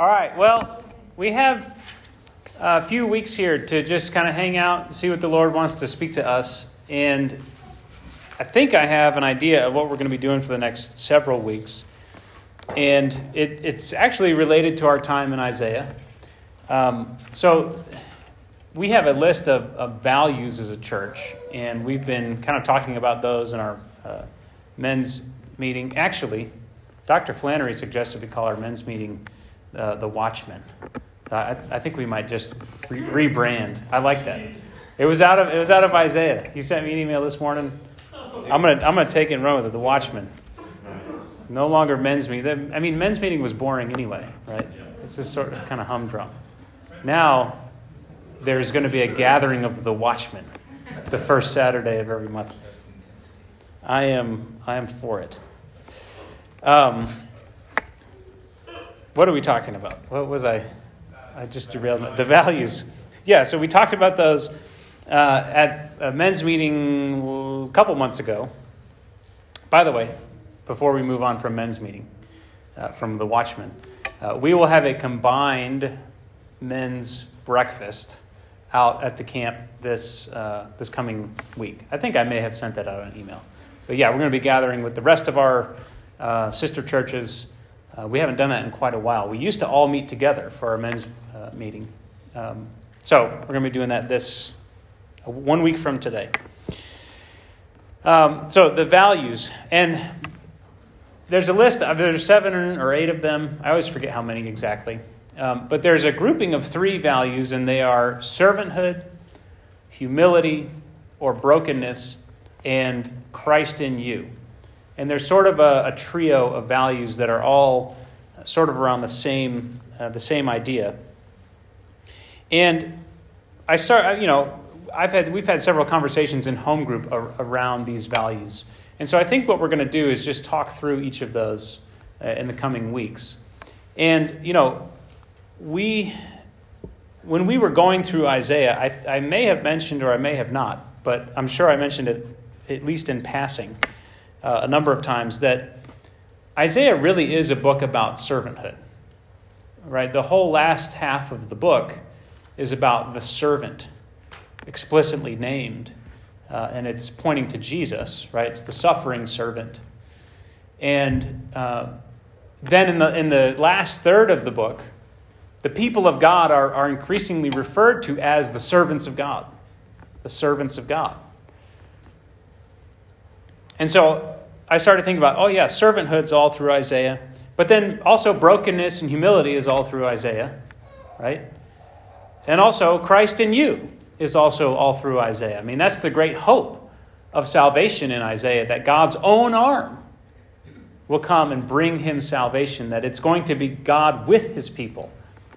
All right, well, we have a few weeks here to just kind of hang out and see what the Lord wants to speak to us. And I think I have an idea of what we're going to be doing for the next several weeks. And it, it's actually related to our time in Isaiah. Um, so we have a list of, of, values as a church, and we've been kind of talking about those in our uh, men's meeting. Actually, Dr. Flannery suggested we call our men's meeting uh, the Watchman. I, I, think we might just re- rebrand. I like that. It was out of it was out of Isaiah. He sent me an email this morning. I'm gonna I'm gonna take it and run with it. The Watchman. No longer men's meeting. I mean, men's meeting was boring anyway, right? It's just sort of kind of humdrum. Now there's going to be a gathering of the Watchmen, the first Saturday of every month. I am I am for it. Um, what are we talking about? What was I? I just derailed the values. Yeah, so we talked about those uh, at a men's meeting a couple months ago. By the way, before we move on from men's meeting, uh, from the Watchman, uh, we will have a combined men's breakfast out at the camp this uh, this coming week. I think I may have sent that out on email, but yeah, we're going to be gathering with the rest of our uh, sister churches. Uh, we haven't done that in quite a while. We used to all meet together for our men's uh, meeting. Um, so we're going to be doing that this uh, one week from today. Um, so the values, and there's a list. Of, there's seven or eight of them. I always forget how many exactly. Um, but there's a grouping of three values, and they are servanthood, humility, or brokenness, and Christ in you. And there's sort of a, a trio of values that are all sort of around the same, uh, the same idea. And I start, you know, I've had, we've had several conversations in home group ar- around these values. And so I think what we're going to do is just talk through each of those uh, in the coming weeks. And, you know, we, when we were going through Isaiah, I, I may have mentioned or I may have not, but I'm sure I mentioned it at least in passing uh, a number of times that Isaiah really is a book about servanthood. Right? The whole last half of the book is about the servant, explicitly named, uh, and it's pointing to Jesus, right? It's the suffering servant. And uh, then in the, in the last third of the book, the people of God are, are increasingly referred to as the servants of God. The servants of God. And so I started thinking about, oh, yeah, servanthood's all through Isaiah. But then also brokenness and humility is all through Isaiah, right? And also Christ in you is also all through Isaiah. I mean, that's the great hope of salvation in Isaiah that God's own arm will come and bring him salvation, that it's going to be God with his people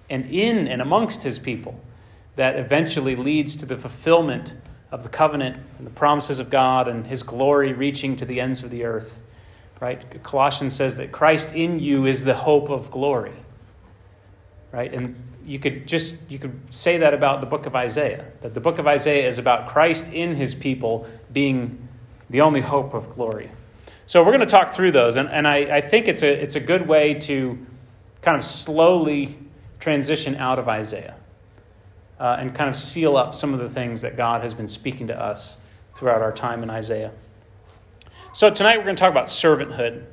and in and amongst his people that eventually leads to the fulfillment of the covenant and the promises of God and his glory reaching to the ends of the earth. Right? Colossians says that Christ in you is the hope of glory. Right? And you could just you could say that about the book of Isaiah. That the book of Isaiah is about Christ in his people being the only hope of glory. So we're going to talk through those, and, and I, I think it's a it's a good way to kind of slowly transition out of Isaiah uh, and kind of seal up some of the things that God has been speaking to us throughout our time in Isaiah. So, tonight we're going to talk about servanthood.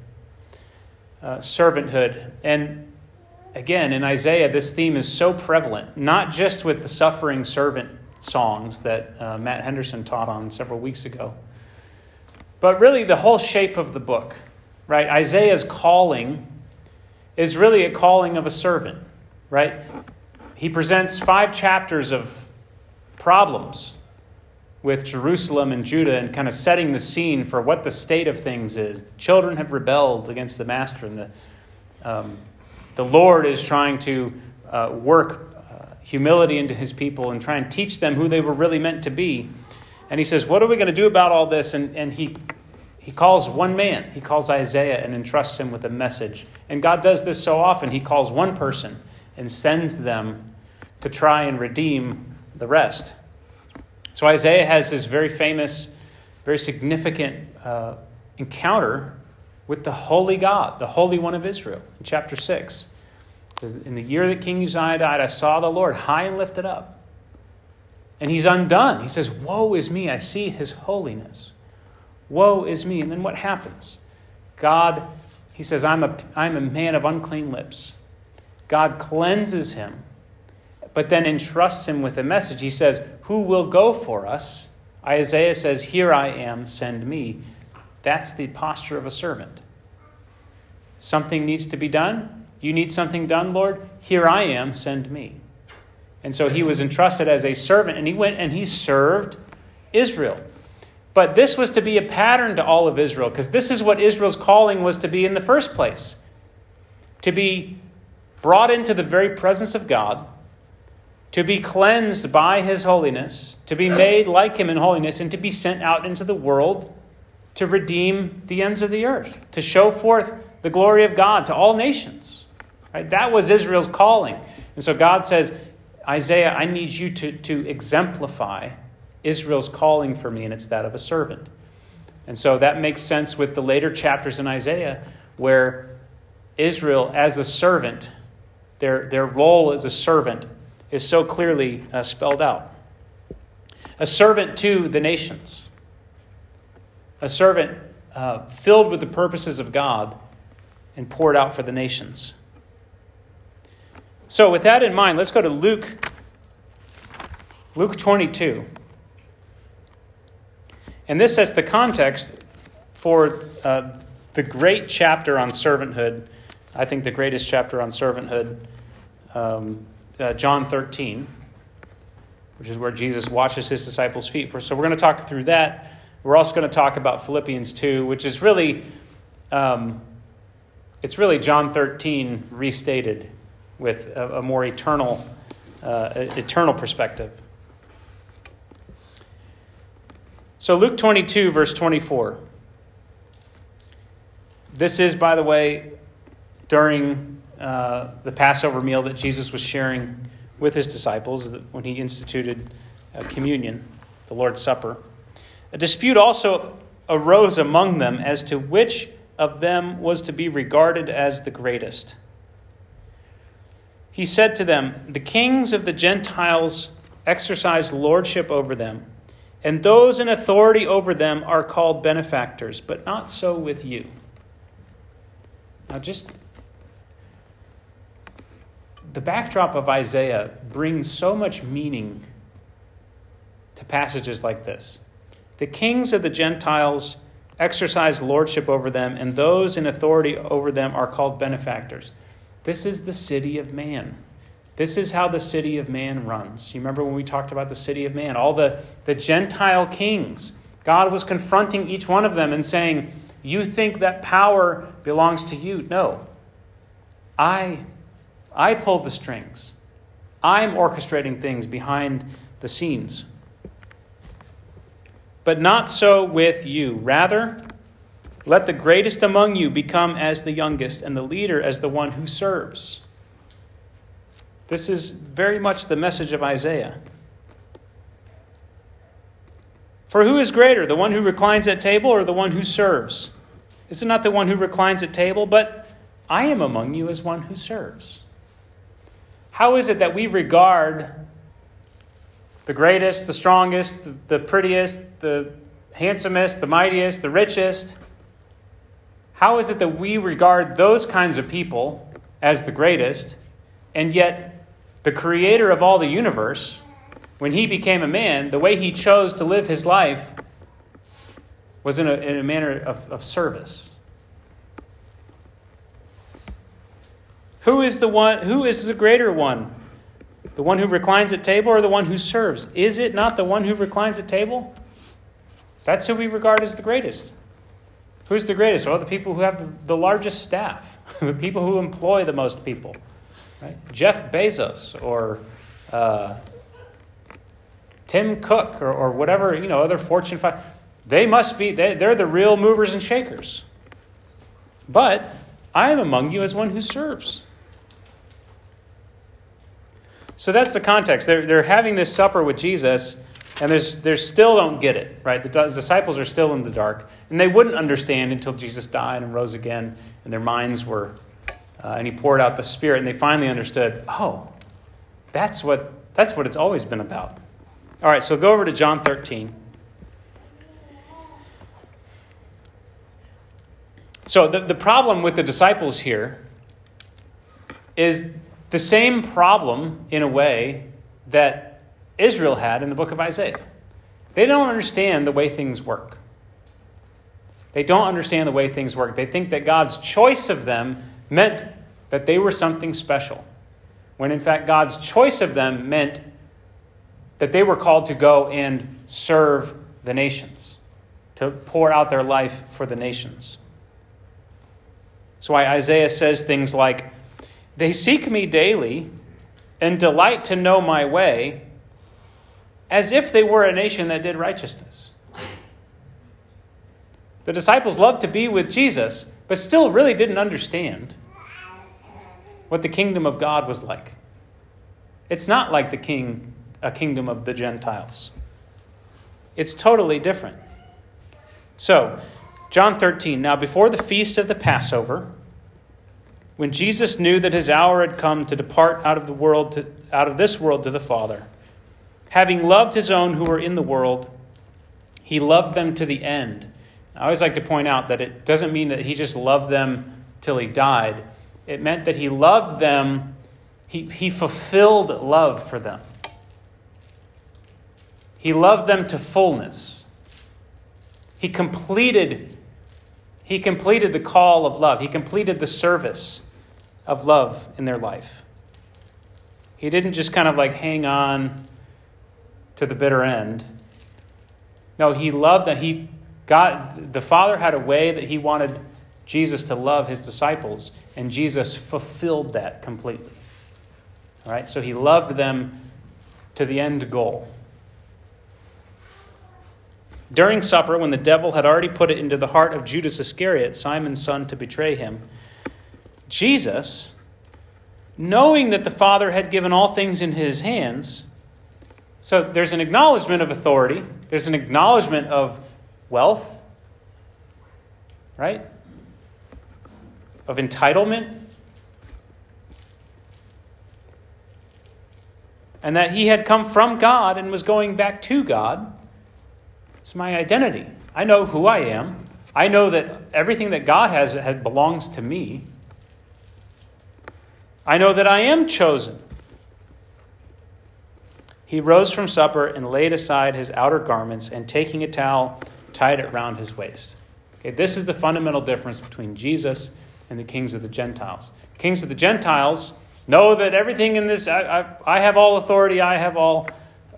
Uh, servanthood. And again, in Isaiah, this theme is so prevalent, not just with the suffering servant songs that uh, Matt Henderson taught on several weeks ago, but really the whole shape of the book, right? Isaiah's calling is really a calling of a servant, right? He presents five chapters of problems with Jerusalem and Judah and kind of setting the scene for what the state of things is. The children have rebelled against the master, and the, um, the Lord is trying to uh, work uh, humility into his people and try and teach them who they were really meant to be. And he says, What are we going to do about all this? And, and he, he calls one man, he calls Isaiah, and entrusts him with a message. And God does this so often. He calls one person and sends them to try and redeem the rest. So Isaiah has this very famous, very significant uh, encounter with the holy God, the Holy One of Israel, in chapter 6. In the year that King Uzziah died, I saw the Lord high and lifted up. And he's undone. He says, Woe is me, I see his holiness. Woe is me. And then what happens? God, he says, I'm a, I'm a man of unclean lips. God cleanses him, but then entrusts him with a message. He says, Who will go for us? Isaiah says, Here I am, send me. That's the posture of a servant. Something needs to be done. You need something done, Lord? Here I am, send me. And so he was entrusted as a servant, and he went and he served Israel. But this was to be a pattern to all of Israel, because this is what Israel's calling was to be in the first place to be brought into the very presence of God, to be cleansed by his holiness, to be made like him in holiness, and to be sent out into the world to redeem the ends of the earth, to show forth the glory of God to all nations. Right? That was Israel's calling. And so God says, Isaiah, I need you to, to exemplify Israel's calling for me, and it's that of a servant. And so that makes sense with the later chapters in Isaiah, where Israel, as a servant, their, their role as a servant, is so clearly uh, spelled out. A servant to the nations, a servant uh, filled with the purposes of God and poured out for the nations. So, with that in mind, let's go to Luke, Luke 22. And this sets the context for uh, the great chapter on servanthood. I think the greatest chapter on servanthood, um, uh, John 13, which is where Jesus washes his disciples' feet. for. So, we're going to talk through that. We're also going to talk about Philippians 2, which is really. Um, it's really John 13 restated with a, a more eternal, uh, eternal perspective. So, Luke 22, verse 24. This is, by the way, during uh, the Passover meal that Jesus was sharing with his disciples when he instituted uh, communion, the Lord's Supper. A dispute also arose among them as to which of them was to be regarded as the greatest. He said to them, The kings of the Gentiles exercise lordship over them and those in authority over them are called benefactors, but not so with you. Now, just the backdrop of Isaiah brings so much meaning to passages like this. The kings of the Gentiles exercise lordship over them, and those in authority over them are called benefactors. This is the city of man. This is how the city of man runs. You remember when we talked about the city of man? All the, the Gentile kings. God was confronting each one of them and saying, You think that power belongs to you? No. I, I pull the strings. I'm orchestrating things behind the scenes. But not so with you. Rather, let the greatest among you become as the youngest, and the leader as the one who serves. This is very much the message of Isaiah. For who is greater, the one who reclines at table or the one who serves? Is it not the one who reclines at table? But I am among you as one who serves. How is it that we regard the greatest, the strongest, the prettiest, the handsomest, the mightiest, the richest? How is it that we regard those kinds of people as the greatest, and yet the creator of all the universe, when he became a man, the way he chose to live his life was in a, in a manner of, of service. Who is the one who is the greater one? The one who reclines at table or the one who serves? Is it not the one who reclines at table? That's who we regard as the greatest. Who's the greatest? Well, the people who have the, largest staff, the people who employ the most people. Right? Jeff Bezos or uh, Tim Cook or, or whatever, you know, other Fortune 5, they must be, they, they're the real movers and shakers. But I am among you as one who serves. So that's the context. They're, they're having this supper with Jesus, and there's, they still don't get it, right? The disciples are still in the dark, and they wouldn't understand until Jesus died and rose again, and their minds were uh, and he poured out the Spirit, and they finally understood oh, that's what, that's what it's always been about. All right, so go over to John 13. So the, the problem with the disciples here is the same problem, in a way, that Israel had in the book of Isaiah. They don't understand the way things work. They don't understand the way things work. They think that God's choice of them meant that they were something special, when in fact God's choice of them meant that they were called to go and serve the nations, to pour out their life for the nations. That's why Isaiah says things like, They seek me daily and delight to know my way, as if they were a nation that did righteousness. The disciples loved to be with Jesus, but still really didn't understand what the kingdom of God was like. It's not like the king, a kingdom of the Gentiles. It's totally different. So, John 13. Now, before the feast of the Passover, when Jesus knew that his hour had come to depart out of the world to, out of this world to the Father, having loved his own who were in the world, he loved them to the end. I always like to point out that it doesn't mean that he just loved them till he died. It meant that he loved them, he, he fulfilled love for them. He loved them to fullness. He completed he completed the call of love. He completed the service of love in their life. He didn't just kind of like hang on to the bitter end. No, he loved that he God the Father had a way that he wanted Jesus to love his disciples, and Jesus fulfilled that completely. All right? So he loved them to the end goal. During supper, when the devil had already put it into the heart of Judas Iscariot, Simon's son, to betray him, Jesus, knowing that the Father had given all things in his hands, so there's an acknowledgement of authority, there's an acknowledgement of wealth, right? Of entitlement. And that he had come from God and was going back to God. It's my identity. I know who I am. I know that everything that God has, has belongs to me. I know that I am chosen. He rose from supper and laid aside his outer garments, and taking a towel, tied it round his waist. Okay, this is the fundamental difference between Jesus and the kings of the Gentiles. Kings of the Gentiles know that everything in this, I, I, I have all authority, I have all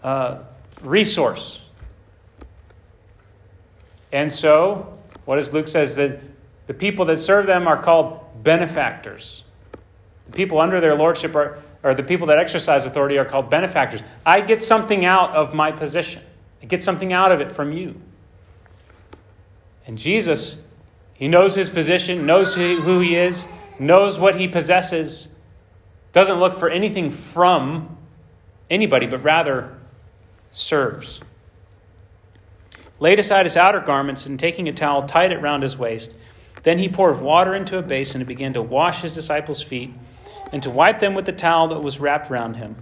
uh, resource. And so, what does Luke says that the people that serve them are called benefactors. The people under their lordship are, or the people that exercise authority are called benefactors. I get something out of my position. I get something out of it from you. And Jesus, he knows his position, knows who he is, knows what he possesses, doesn't look for anything from anybody, but rather serves laid aside his outer garments, and taking a towel, tied it round his waist. Then he poured water into a basin and began to wash his disciples' feet and to wipe them with the towel that was wrapped round him.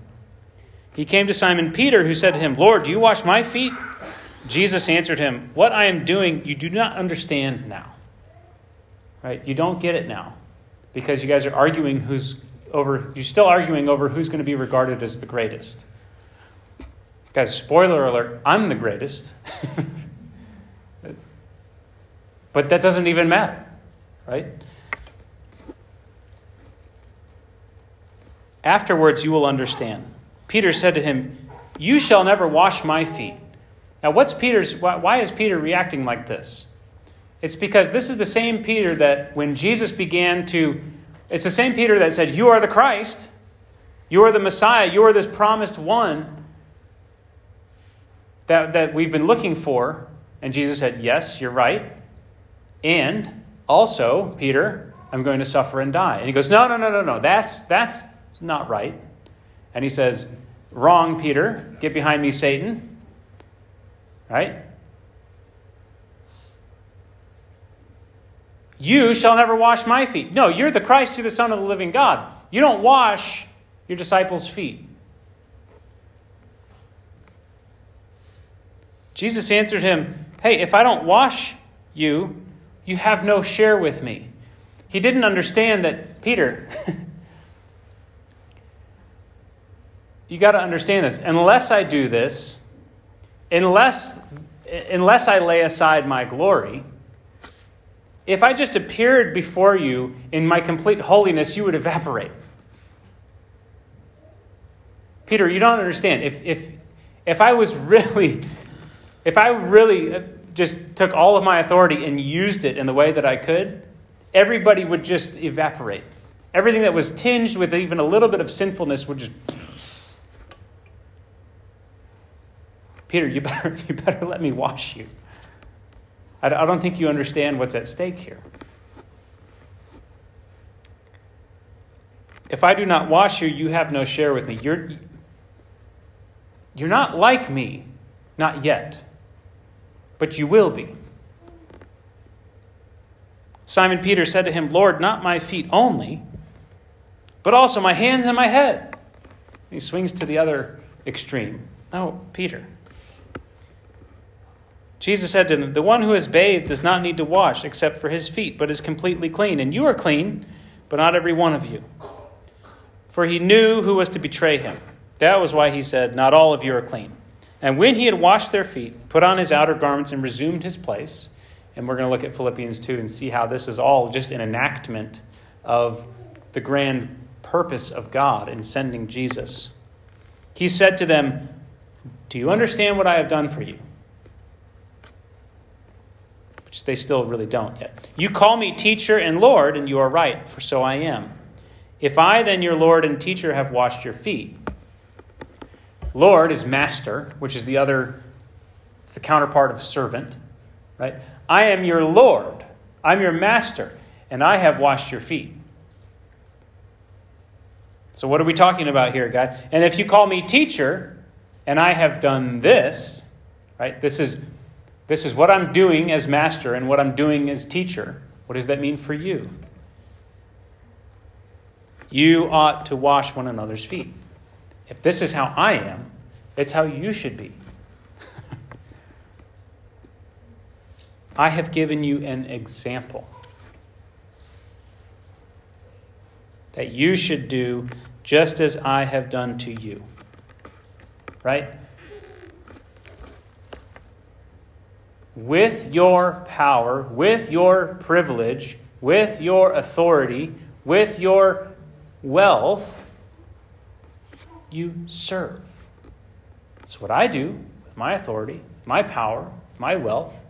He came to Simon Peter, who said to him, Lord, do you wash my feet? Jesus answered him, What I am doing, you do not understand now. Right? You don't get it now because you guys are arguing who's over, you're still arguing over who's going to be regarded as the greatest. Guys, spoiler alert, I'm the greatest. But that doesn't even matter, right? Afterwards, you will understand. Peter said to him, You shall never wash my feet. Now, what's Peter's, why is Peter reacting like this? It's because this is the same Peter that when Jesus began to, it's the same Peter that said, You are the Christ, you are the Messiah, you are this promised one that, that we've been looking for. And Jesus said, Yes, you're right. And also, Peter, I'm going to suffer and die. And he goes, No, no, no, no, no. That's, that's not right. And he says, Wrong, Peter. Get behind me, Satan. Right? You shall never wash my feet. No, you're the Christ, you're the Son of the living God. You don't wash your disciples' feet. Jesus answered him, Hey, if I don't wash you, you have no share with me. He didn't understand that, Peter, you got to understand this. Unless I do this, unless, unless I lay aside my glory, if I just appeared before you in my complete holiness, you would evaporate. Peter, you don't understand. If, if, if I was really, if I really just took all of my authority and used it in the way that I could, everybody would just evaporate. Everything that was tinged with even a little bit of sinfulness would just. Peter, you better, you better let me wash you. I don't think you understand what's at stake here. If I do not wash you, you have no share with me. You're, you're not like me, not yet, but you will be. Simon Peter said to him, Lord, not my feet only, but also my hands and my head. He swings to the other extreme. Oh, Peter. Jesus said to them, The one who is bathed does not need to wash except for his feet, but is completely clean. And you are clean, but not every one of you. For he knew who was to betray him. That was why he said, Not all of you are clean. And when he had washed their feet, put on his outer garments, and resumed his place, and we're going to look at Philippians 2 and see how this is all just an enactment of the grand purpose of God in sending Jesus. He said to them, Do you understand what I have done for you? Which they still really don't yet. You call me teacher and Lord, and you are right, for so I am. If I, then your Lord and teacher, have washed your feet, Lord is master, which is the other, it's the counterpart of servant, right? I am your Lord, I'm your master, and I have washed your feet. So, what are we talking about here, guys? And if you call me teacher, and I have done this, right? This is this is what I'm doing as master and what I'm doing as teacher. What does that mean for you? You ought to wash one another's feet. If this is how I am, it's how you should be. I have given you an example that you should do just as I have done to you. Right? With your power, with your privilege, with your authority, with your wealth, you serve. That's what I do with my authority, my power, my wealth.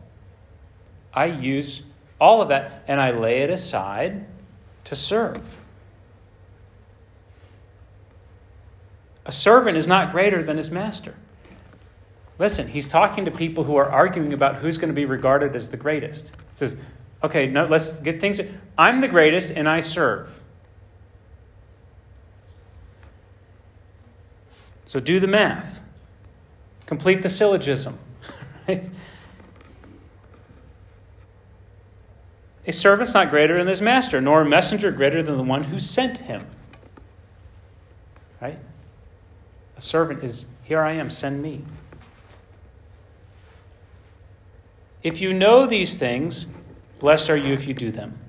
I use all of that and I lay it aside to serve. A servant is not greater than his master. Listen, he's talking to people who are arguing about who's going to be regarded as the greatest. He says, okay, no, let's get things. I'm the greatest and I serve. So do the math. Complete the syllogism. A servant's not greater than his master, nor a messenger greater than the one who sent him. Right? A servant is, here I am, send me. If you know these things, blessed are you if you do them.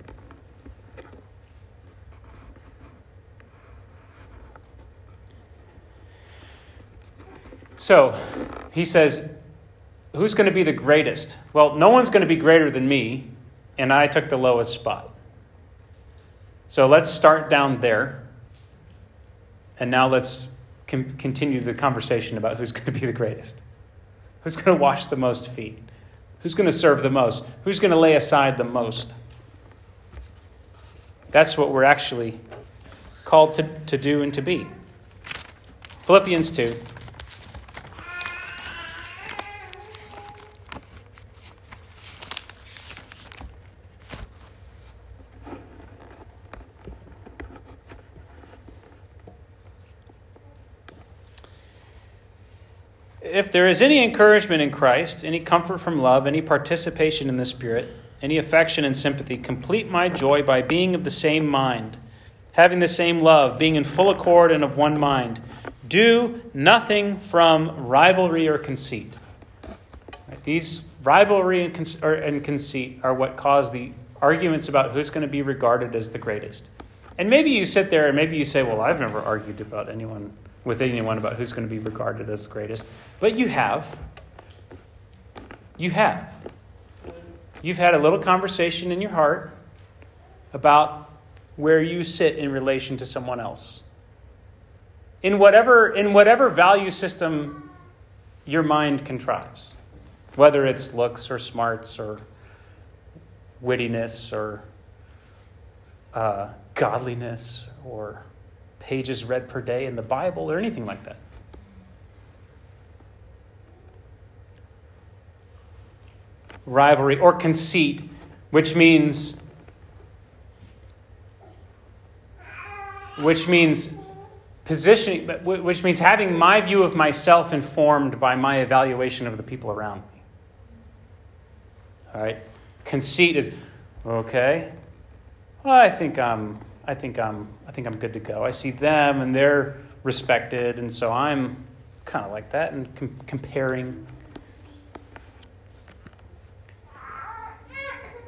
So, he says, Who's going to be the greatest? Well, no one's going to be greater than me, and I took the lowest spot. So let's start down there, and now let's continue the conversation about who's going to be the greatest. Who's going to wash the most feet? Who's going to serve the most? Who's going to lay aside the most? That's what we're actually called to, to do and to be. Philippians 2. If there is any encouragement in Christ, any comfort from love, any participation in the Spirit, any affection and sympathy. Complete my joy by being of the same mind, having the same love, being in full accord and of one mind. Do nothing from rivalry or conceit. Right? These rivalry and, or, and conceit are what cause the arguments about who's going to be regarded as the greatest. And maybe you sit there and maybe you say, Well, I've never argued about anyone with anyone about who's going to be regarded as the greatest. But you have. You have. You've had a little conversation in your heart about where you sit in relation to someone else. In whatever, in whatever value system your mind contrives, whether it's looks or smarts or wittiness or uh, godliness or pages read per day in the Bible or anything like that. Rivalry or conceit, which means which means positioning which means having my view of myself informed by my evaluation of the people around me. All right? Conceit is okay. Well, I think I'm I think I'm I think I'm good to go. I see them and they're respected, and so I'm kind of like that and com- comparing.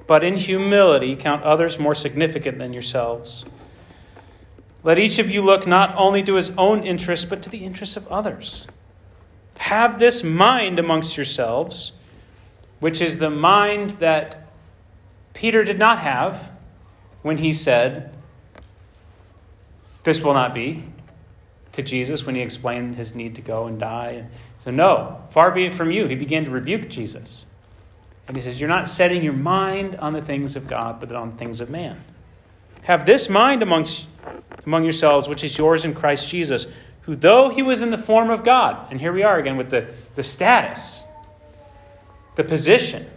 But in humility, count others more significant than yourselves. Let each of you look not only to his own interests, but to the interests of others. Have this mind amongst yourselves, which is the mind that Peter did not have when he said, This will not be to Jesus when he explained his need to go and die. So, no, far be it from you. He began to rebuke Jesus. And he says, You're not setting your mind on the things of God, but on things of man. Have this mind amongst, among yourselves, which is yours in Christ Jesus, who, though he was in the form of God, and here we are again with the, the status, the position,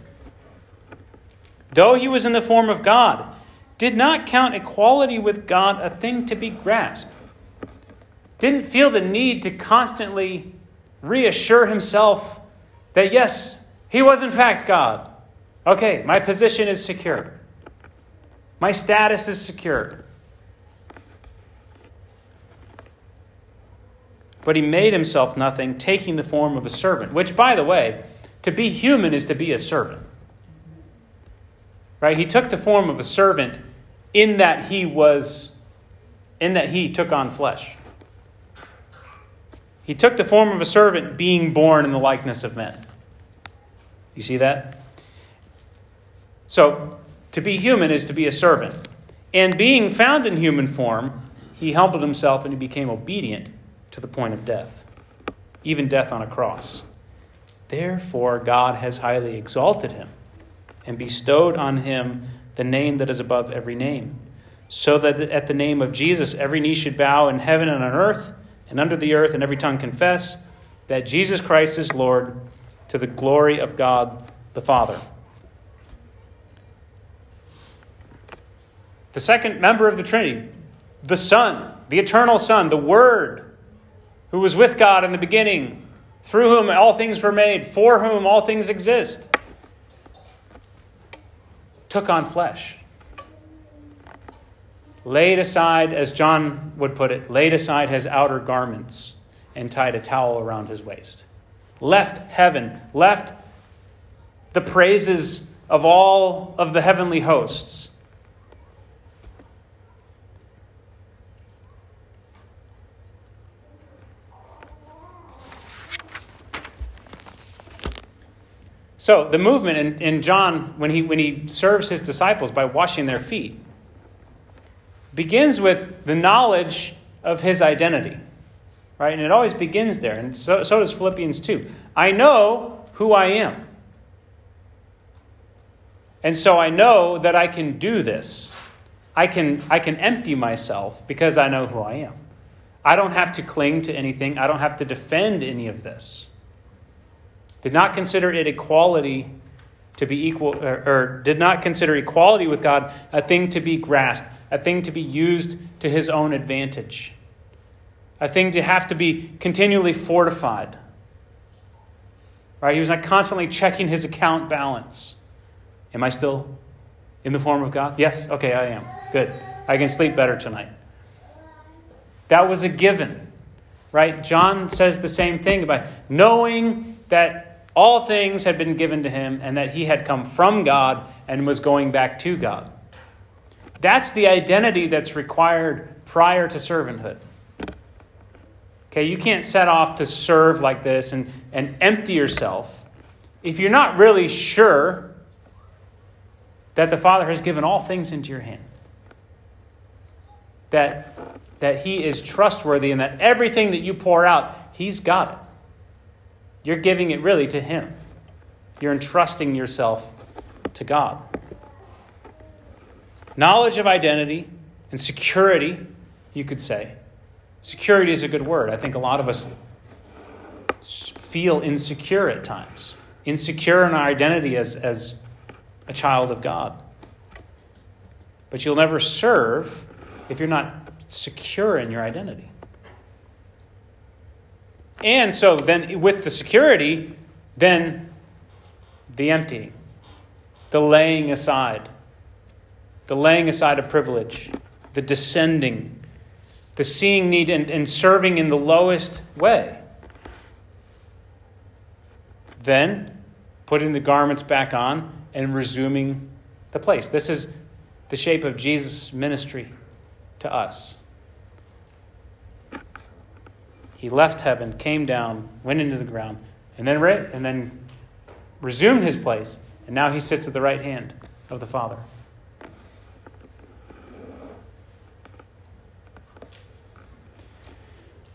though he was in the form of God, did not count equality with God a thing to be grasped, didn't feel the need to constantly reassure himself that, yes, he was in fact God. Okay, my position is secure, my status is secure. But he made himself nothing, taking the form of a servant, which, by the way, to be human is to be a servant. Right? He took the form of a servant in that he was in that he took on flesh. He took the form of a servant being born in the likeness of men. You see that? So, to be human is to be a servant. And being found in human form, he humbled himself and he became obedient to the point of death, even death on a cross. Therefore, God has highly exalted him and bestowed on him the name that is above every name, so that at the name of Jesus every knee should bow in heaven and on earth and under the earth, and every tongue confess that Jesus Christ is Lord to the glory of God the Father. The second member of the Trinity, the Son, the eternal Son, the Word, who was with God in the beginning, through whom all things were made, for whom all things exist took on flesh. Laid aside, as John would put it, laid aside his outer garments and tied a towel around his waist. Left heaven, left the praises of all of the heavenly hosts. So the movement in, in John, when he, when he serves his disciples by washing their feet, begins with the knowledge of his identity. Right? And it always begins there. And so, so does Philippians 2. I know who I am. And so I know that I can do this. I can, I can empty myself because I know who I am. I don't have to cling to anything, I don't have to defend any of this did not consider it equality to be equal, or, or, did not consider equality with God a thing to be grasped, a thing to be used to his own advantage, a thing to have to be continually fortified. Right? He was not constantly checking his account balance. Am I still In the form of God? Yes, okay, I am. Good. I can sleep better tonight. That was a given, right? John says the same thing about knowing that all things had been given to him and that he had come from God and was going back to God. That's the identity that's required prior to servanthood. Okay, you can't set off to serve like this and, and empty yourself if you're not really sure that the Father has given all things into your hand. That, that He is trustworthy and that everything that you pour out, He's got it. You're giving it really to Him. You're entrusting yourself to God. Knowledge of identity and security, you could say. Security is a good word. I think a lot of us feel insecure at times, insecure in our identity as, as a child of God. But you'll never serve if you're not secure in your identity. And so then, with the security, then the emptying, the laying aside, the laying aside of privilege, the descending, the seeing need and, and serving in the lowest way. Then putting the garments back on and resuming the place. This is the shape of Jesus' ministry to us. He left heaven, came down, went into the ground, and then, re- and then resumed his place, and now he sits at the right hand of the Father.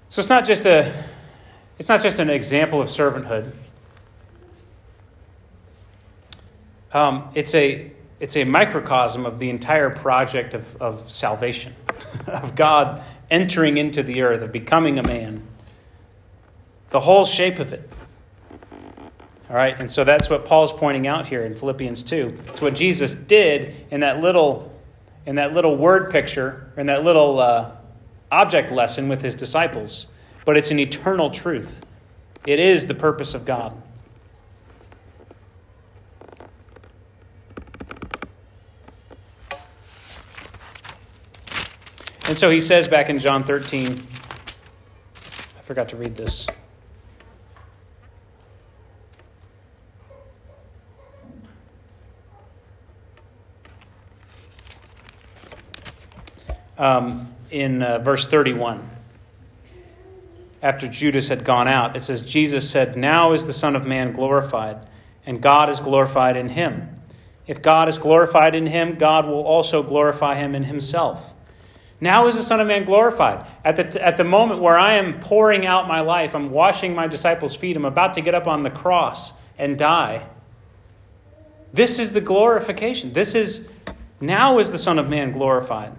So it's not just a it's not just an example of servanthood. Um, it's a it's a microcosm of the entire project of, of salvation, of God entering into the earth, of becoming a man. The whole shape of it. All right, and so that's what Paul's pointing out here in Philippians 2. It's what Jesus did in that little, in that little word picture, in that little uh, object lesson with his disciples, but it's an eternal truth. It is the purpose of God. And so he says back in John 13, I forgot to read this. Um, in uh, verse 31. After Judas had gone out, it says, Jesus said, Now is the Son of Man glorified, and God is glorified in him. If God is glorified in him, God will also glorify him in himself. Now is the Son of Man glorified. At the, at the moment where I am pouring out my life, I'm washing my disciples' feet, I'm about to get up on the cross and die. This is the glorification. This is, now is the Son of Man glorified.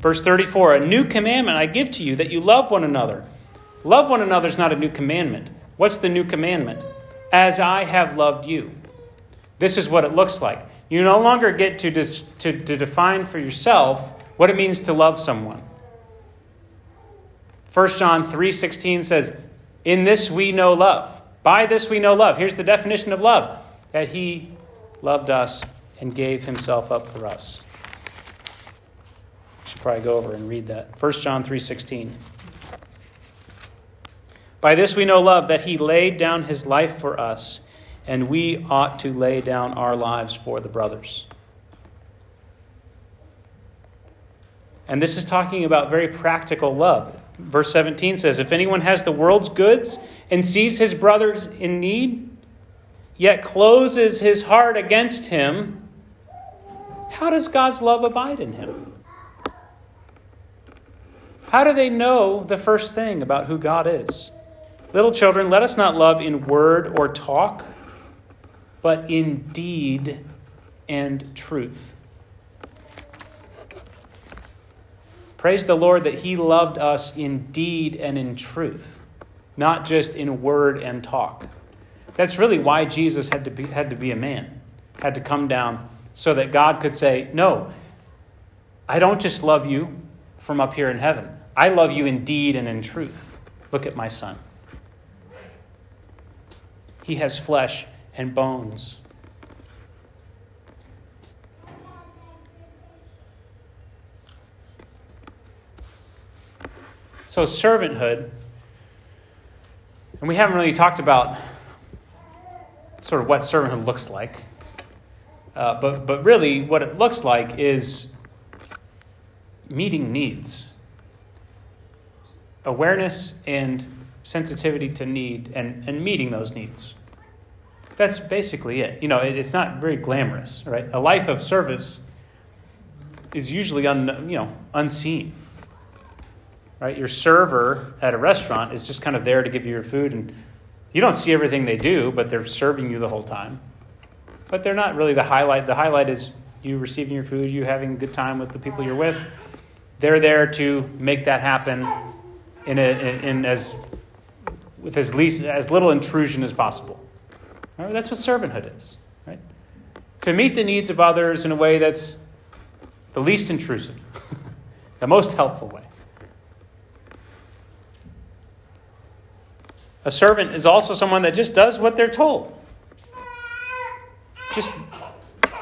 Verse 34 A new commandment I give to you that you love one another. Love one another is not a new commandment. What's the new commandment? As I have loved you. This is what it looks like. You no longer get to, dis- to, to define for yourself what it means to love someone. 1 John 3:16 says, "In this we know love. By this we know love." Here's the definition of love: that he loved us and gave himself up for us probably go over and read that. 1 John 3:16. By this we know love that he laid down his life for us, and we ought to lay down our lives for the brothers. And this is talking about very practical love. Verse 17 says, If anyone has the world's goods and sees his brothers in need, yet closes his heart against him, how does God's love abide in him? How do they know the first thing about who God is? Little children, let us not love in word or talk, but in deed and truth. Praise the Lord that He loved us in deed and in truth, not just in word and talk. That's really why Jesus had to be, had to be a man, had to come down so that God could say, No, I don't just love you from up here in heaven. I love you in deed and in truth. Look at my son. He has flesh and bones. So, servanthood, and we haven't really talked about sort of what servanthood looks like, uh, but, but really what it looks like is meeting needs awareness and sensitivity to need, and, and meeting those needs. That's basically it. You know, it, it's not very glamorous, right? A life of service is usually un, you know, unseen. Right? Your server at a restaurant is just kind of there to give you your food and you don't see everything they do, but they're serving you the whole time. But they're not really the highlight. The highlight is you receiving your food, you having a good time with the people you're with. They're there to make that happen in, a, in as with as least as little intrusion as possible. Right? That's what servanthood is, right? To meet the needs of others in a way that's the least intrusive, the most helpful way. A servant is also someone that just does what they're told. Just,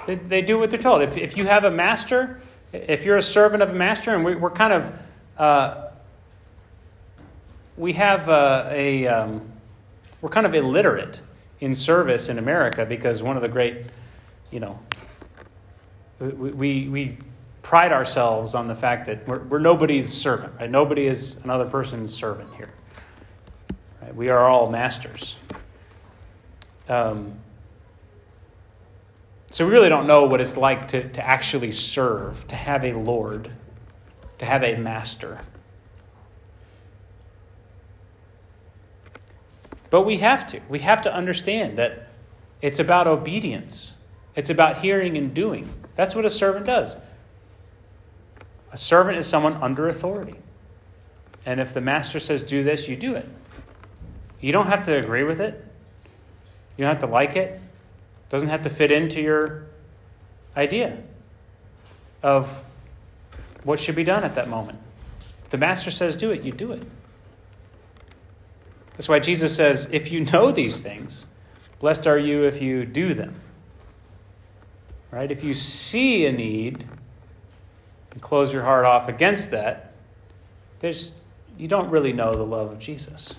they, they do what they're told. If, if you have a master, if you're a servant of a master, and we, are kind of, uh, we have uh, a, um, we're kind of illiterate in service in America because one of the great, you know, we, we, we pride ourselves on the fact that we're, we're nobody's servant, right? Nobody is another person's servant here. Right? We are all masters. Um, so we really don't know what it's like to, to actually serve, to have a Lord, to have a master. But we have to. We have to understand that it's about obedience. It's about hearing and doing. That's what a servant does. A servant is someone under authority. And if the master says do this, you do it. You don't have to agree with it. You don't have to like it. it doesn't have to fit into your idea of what should be done at that moment. If the master says do it, you do it. That's why Jesus says, if you know these things, blessed are you if you do them. Right? If you see a need and close your heart off against that, there's you don't really know the love of Jesus.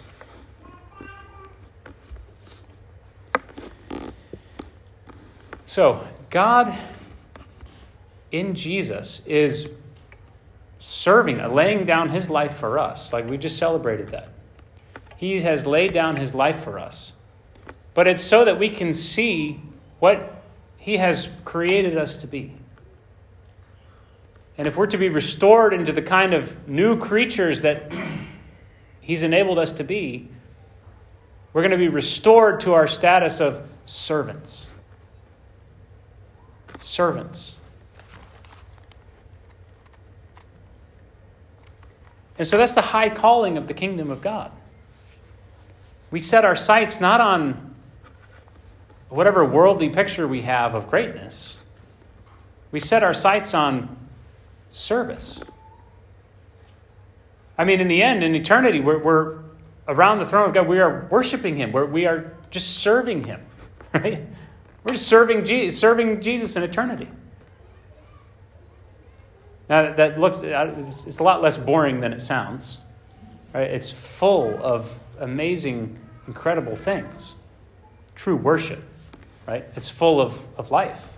So, God in Jesus is serving, laying down his life for us. Like we just celebrated that. He has laid down his life for us. But it's so that we can see what he has created us to be. And if we're to be restored into the kind of new creatures that he's enabled us to be, we're going to be restored to our status of servants servants. And so that's the high calling of the kingdom of God. We set our sights not on whatever worldly picture we have of greatness, we set our sights on service. I mean, in the end, in eternity, we're, we're around the throne of God. We are worshiping Him. We're, we are just serving Him, right? We're just serving Jesus, serving Jesus in eternity. Now, that looks, uh, it's a lot less boring than it sounds. Right? It's full of amazing, incredible things. True worship, right? It's full of, of life.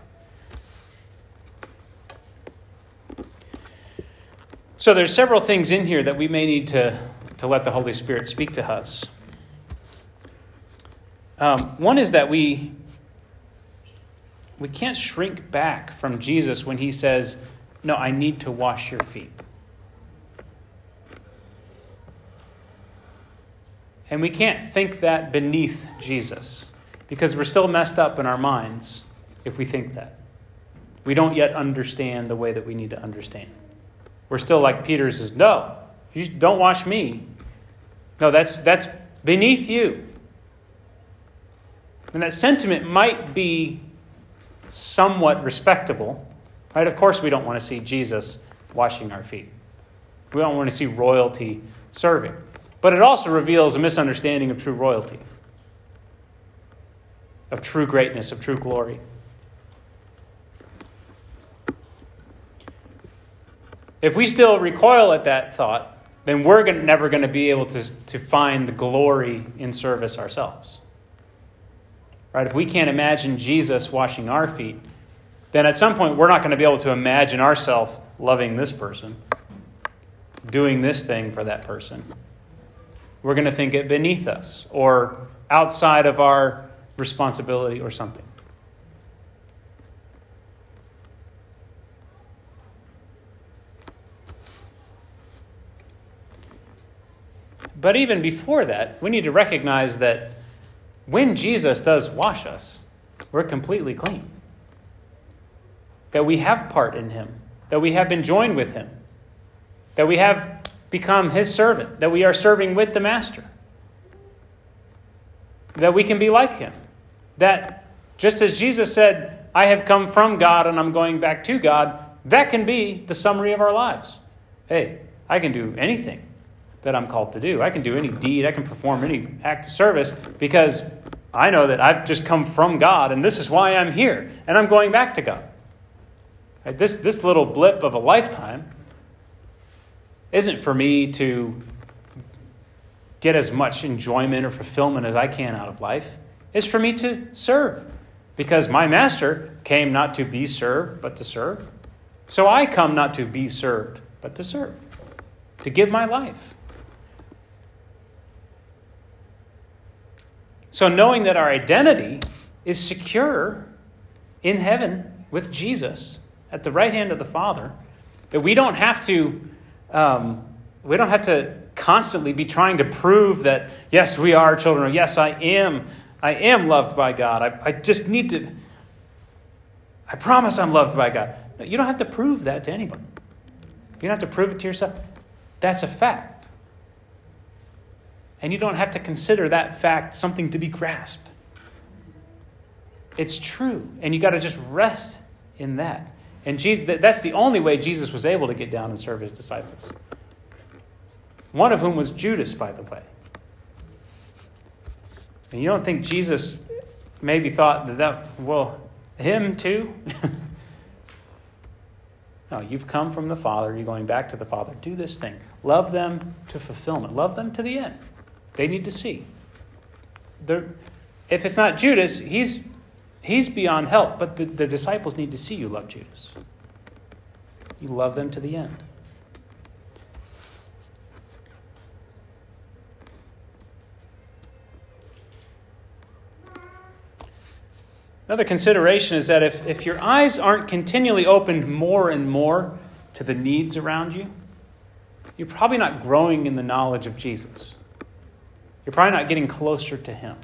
So there's several things in here that we may need to, to let the Holy Spirit speak to us. Um, one is that we we can't shrink back from Jesus when he says, No, I need to wash your feet. And we can't think that beneath Jesus because we're still messed up in our minds if we think that. We don't yet understand the way that we need to understand. We're still like Peter says, No, you don't wash me. No, that's, that's beneath you. And that sentiment might be somewhat respectable. Right? Of course, we don't want to see Jesus washing our feet. We don't want to see royalty serving. But it also reveals a misunderstanding of true royalty, of true greatness, of true glory. If we still recoil at that thought, then we're never going to be able to, to find the glory in service ourselves. Right? If we can't imagine Jesus washing our feet, then at some point we're not going to be able to imagine ourselves loving this person, doing this thing for that person. We're going to think it beneath us or outside of our responsibility or something. But even before that, we need to recognize that when Jesus does wash us, we're completely clean. That we have part in Him, that we have been joined with Him, that we have become His servant, that we are serving with the Master, that we can be like Him. That just as Jesus said, I have come from God and I'm going back to God, that can be the summary of our lives. Hey, I can do anything that I'm called to do. I can do any deed, I can perform any act of service because I know that I've just come from God and this is why I'm here and I'm going back to God. This, this little blip of a lifetime isn't for me to get as much enjoyment or fulfillment as I can out of life. It's for me to serve because my master came not to be served, but to serve. So I come not to be served, but to serve, to give my life. So, knowing that our identity is secure in heaven with Jesus at the right hand of the Father, that we don't have to, um, we don't have to constantly be trying to prove that yes, we are children, or yes, I am, I am loved by God. I, I just need to. I promise I'm loved by God. You don't have to prove that to anybody. You don't have to prove it to yourself. That's a fact. And you don't have to consider that fact something to be grasped. It's true. And you got to just rest in that. And Jesus, that's the only way Jesus was able to get down and serve his disciples. One of whom was Judas, by the way. And you don't think Jesus maybe thought that, that well, him too? no, you've come from the Father, you're going back to the Father. Do this thing. Love them to fulfillment, love them to the end. They need to see. They're, if it's not Judas, he's, he's beyond help, but the, the disciples need to see you love Judas. You love them to the end. Another consideration is that if, if your eyes aren't continually opened more and more to the needs around you, you're probably not growing in the knowledge of Jesus you're probably not getting closer to Him.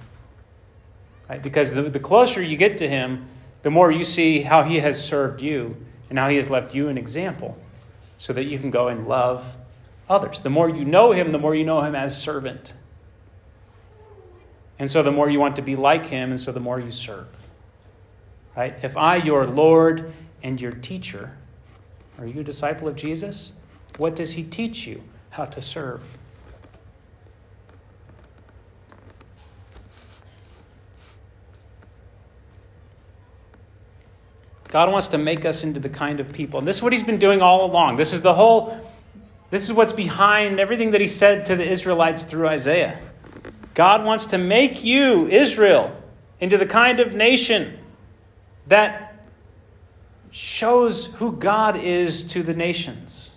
Right? Because the, the closer you get to Him, the more you see how He has served you and how He has left you an example so that you can go and love others. The more you know Him, the more you know Him as servant. And so the more you want to be like Him, and so the more you serve. Right? If I, your Lord and your teacher, are you a disciple of Jesus? What does He teach you? How to serve. God wants to make us into the kind of people. And this is what he's been doing all along. This is the whole, this is what's behind everything that he said to the Israelites through Isaiah. God wants to make you, Israel, into the kind of nation that shows who God is to the nations.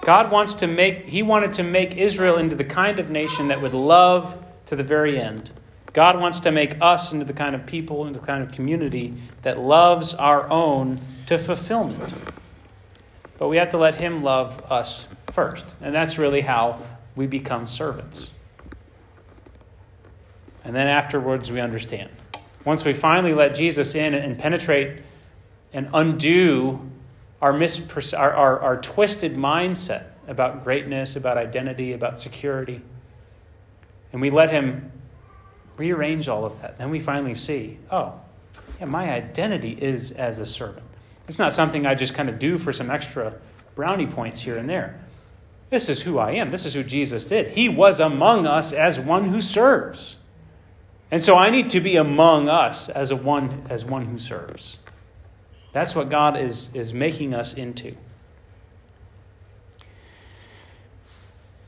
God wants to make, he wanted to make Israel into the kind of nation that would love to the very end. God wants to make us into the kind of people, into the kind of community that loves our own to fulfillment. But we have to let Him love us first. And that's really how we become servants. And then afterwards, we understand. Once we finally let Jesus in and penetrate and undo our, mispers- our, our, our twisted mindset about greatness, about identity, about security and we let Him rearrange all of that. Then we finally see, oh, yeah, my identity is as a servant. It's not something I just kind of do for some extra brownie points here and there. This is who I am. This is who Jesus did. He was among us as one who serves. And so I need to be among us as a one as one who serves. That's what God is, is making us into.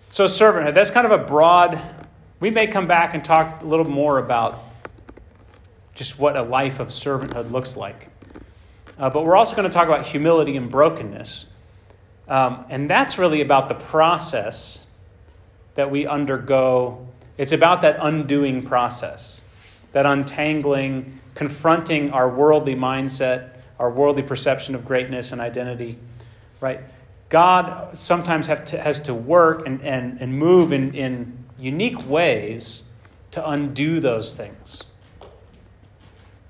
So, servanthood, that's kind of a broad. We may come back and talk a little more about just what a life of servanthood looks like. Uh, but we're also going to talk about humility and brokenness. Um, and that's really about the process that we undergo. It's about that undoing process, that untangling, confronting our worldly mindset, our worldly perception of greatness and identity, right? God sometimes to, has to work and, and, and move in, in unique ways to undo those things.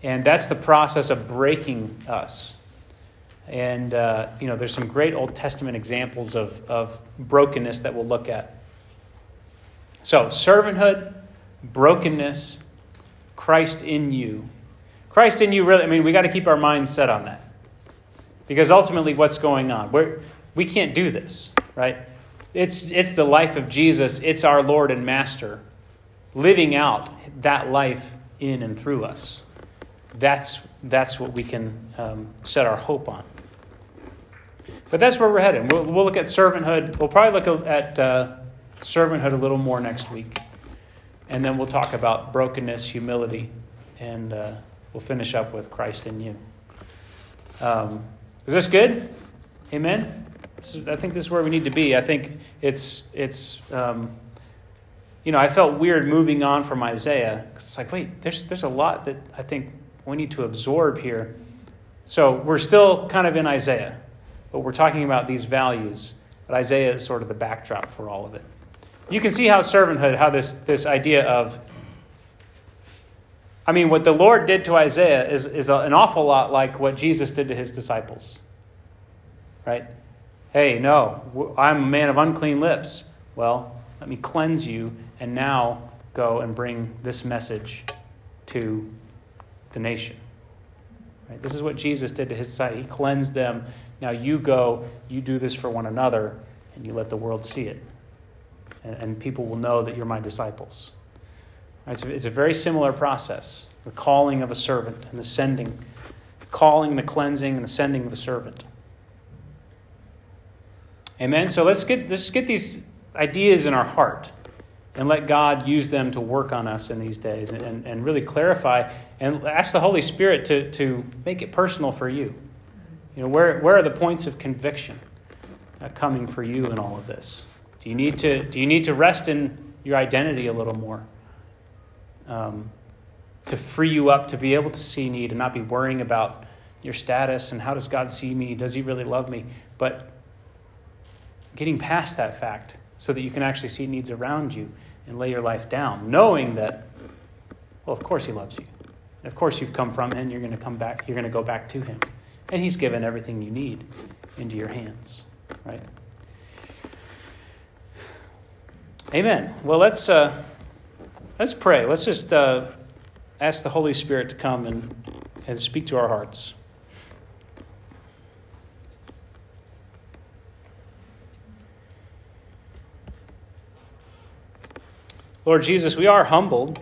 And that's the process of breaking us. And, uh, you know, there's some great Old Testament examples of, of brokenness that we'll look at. So, servanthood, brokenness, Christ in you. Christ in you, really, I mean, we got to keep our minds set on that. Because ultimately, what's going on? We're, we can't do this, right? It's, it's the life of Jesus, it's our Lord and Master living out that life in and through us. That's, that's what we can um, set our hope on. But that's where we're headed. We'll, we'll look at servanthood. We'll probably look at uh, servanthood a little more next week. And then we'll talk about brokenness, humility, and uh, we'll finish up with Christ in you. Um, is this good? Amen? I think this is where we need to be. I think it's, it's um, you know, I felt weird moving on from Isaiah. It's like, wait, there's, there's a lot that I think we need to absorb here. So we're still kind of in Isaiah, but we're talking about these values. But Isaiah is sort of the backdrop for all of it. You can see how servanthood, how this, this idea of, I mean, what the Lord did to Isaiah is, is an awful lot like what Jesus did to his disciples. Right? Hey, no, I'm a man of unclean lips. Well, let me cleanse you and now go and bring this message to the nation. Right? This is what Jesus did to his disciples. He cleansed them. Now you go, you do this for one another, and you let the world see it. And, and people will know that you're my disciples. Right? It's, a, it's a very similar process the calling of a servant and the sending, calling, the cleansing, and the sending of a servant. Amen. So let's get let's get these ideas in our heart and let God use them to work on us in these days and, and really clarify and ask the Holy Spirit to, to make it personal for you. You know, where, where are the points of conviction uh, coming for you in all of this? Do you need to, do you need to rest in your identity a little more? Um, to free you up to be able to see need and not be worrying about your status and how does God see me? Does He really love me? But getting past that fact so that you can actually see needs around you and lay your life down, knowing that, well, of course He loves you. And of course you've come from Him, you're going to come back, you're going to go back to Him. And He's given everything you need into your hands, right? Amen. Well, let's, uh, let's pray. Let's just uh, ask the Holy Spirit to come and, and speak to our hearts. Lord Jesus, we are humbled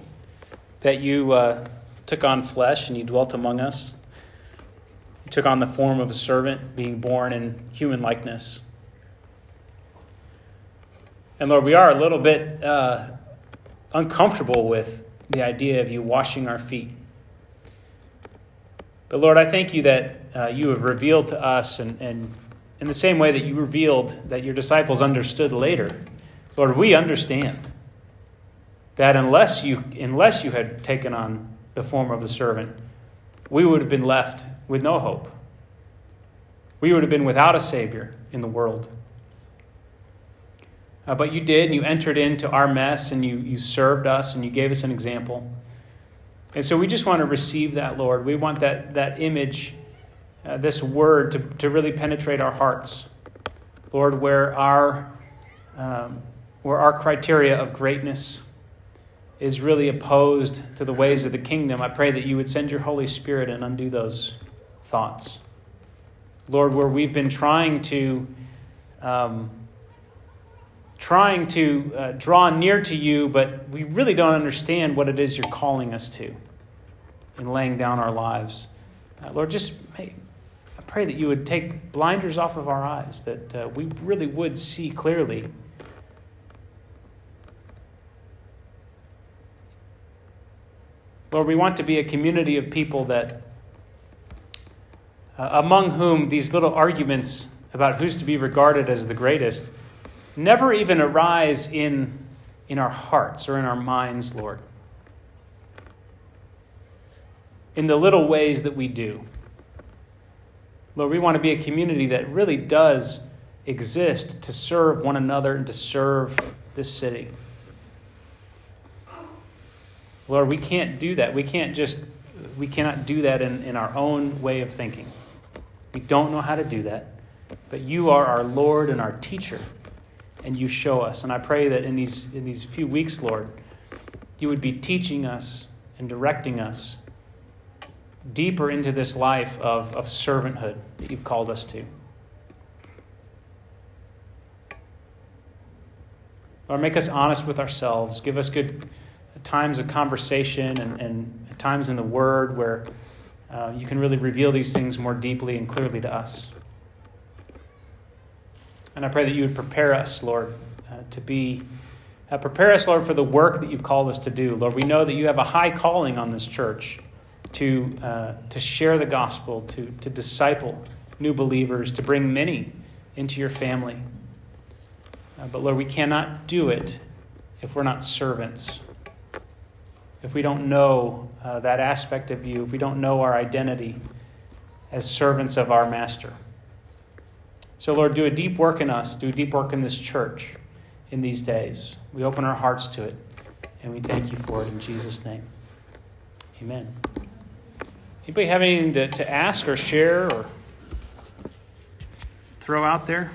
that you uh, took on flesh and you dwelt among us. You took on the form of a servant, being born in human likeness. And Lord, we are a little bit uh, uncomfortable with the idea of you washing our feet. But Lord, I thank you that uh, you have revealed to us, and, and in the same way that you revealed that your disciples understood later, Lord, we understand that unless you, unless you had taken on the form of a servant, we would have been left with no hope. We would have been without a Savior in the world. Uh, but you did, and you entered into our mess, and you, you served us, and you gave us an example. And so we just want to receive that, Lord. We want that, that image, uh, this word, to, to really penetrate our hearts. Lord, where our, um, where our criteria of greatness, is really opposed to the ways of the kingdom, I pray that you would send your Holy Spirit and undo those thoughts. Lord, where we've been trying to um, trying to uh, draw near to you, but we really don't understand what it is you're calling us to in laying down our lives. Uh, Lord, just I pray that you would take blinders off of our eyes, that uh, we really would see clearly. Lord, we want to be a community of people that, uh, among whom these little arguments about who's to be regarded as the greatest never even arise in, in our hearts or in our minds, Lord. In the little ways that we do. Lord, we want to be a community that really does exist to serve one another and to serve this city. Lord, we can't do that. We can't just, we cannot do that in, in our own way of thinking. We don't know how to do that. But you are our Lord and our teacher, and you show us. And I pray that in these, in these few weeks, Lord, you would be teaching us and directing us deeper into this life of, of servanthood that you've called us to. Lord, make us honest with ourselves. Give us good times of conversation and, and times in the Word where uh, you can really reveal these things more deeply and clearly to us. And I pray that you would prepare us, Lord, uh, to be, uh, prepare us, Lord, for the work that you've called us to do. Lord, we know that you have a high calling on this church to, uh, to share the gospel, to, to disciple new believers, to bring many into your family. Uh, but Lord, we cannot do it if we're not servants. If we don't know uh, that aspect of you, if we don't know our identity as servants of our Master. So, Lord, do a deep work in us, do a deep work in this church in these days. We open our hearts to it, and we thank you for it in Jesus' name. Amen. Anybody have anything to, to ask or share or throw out there?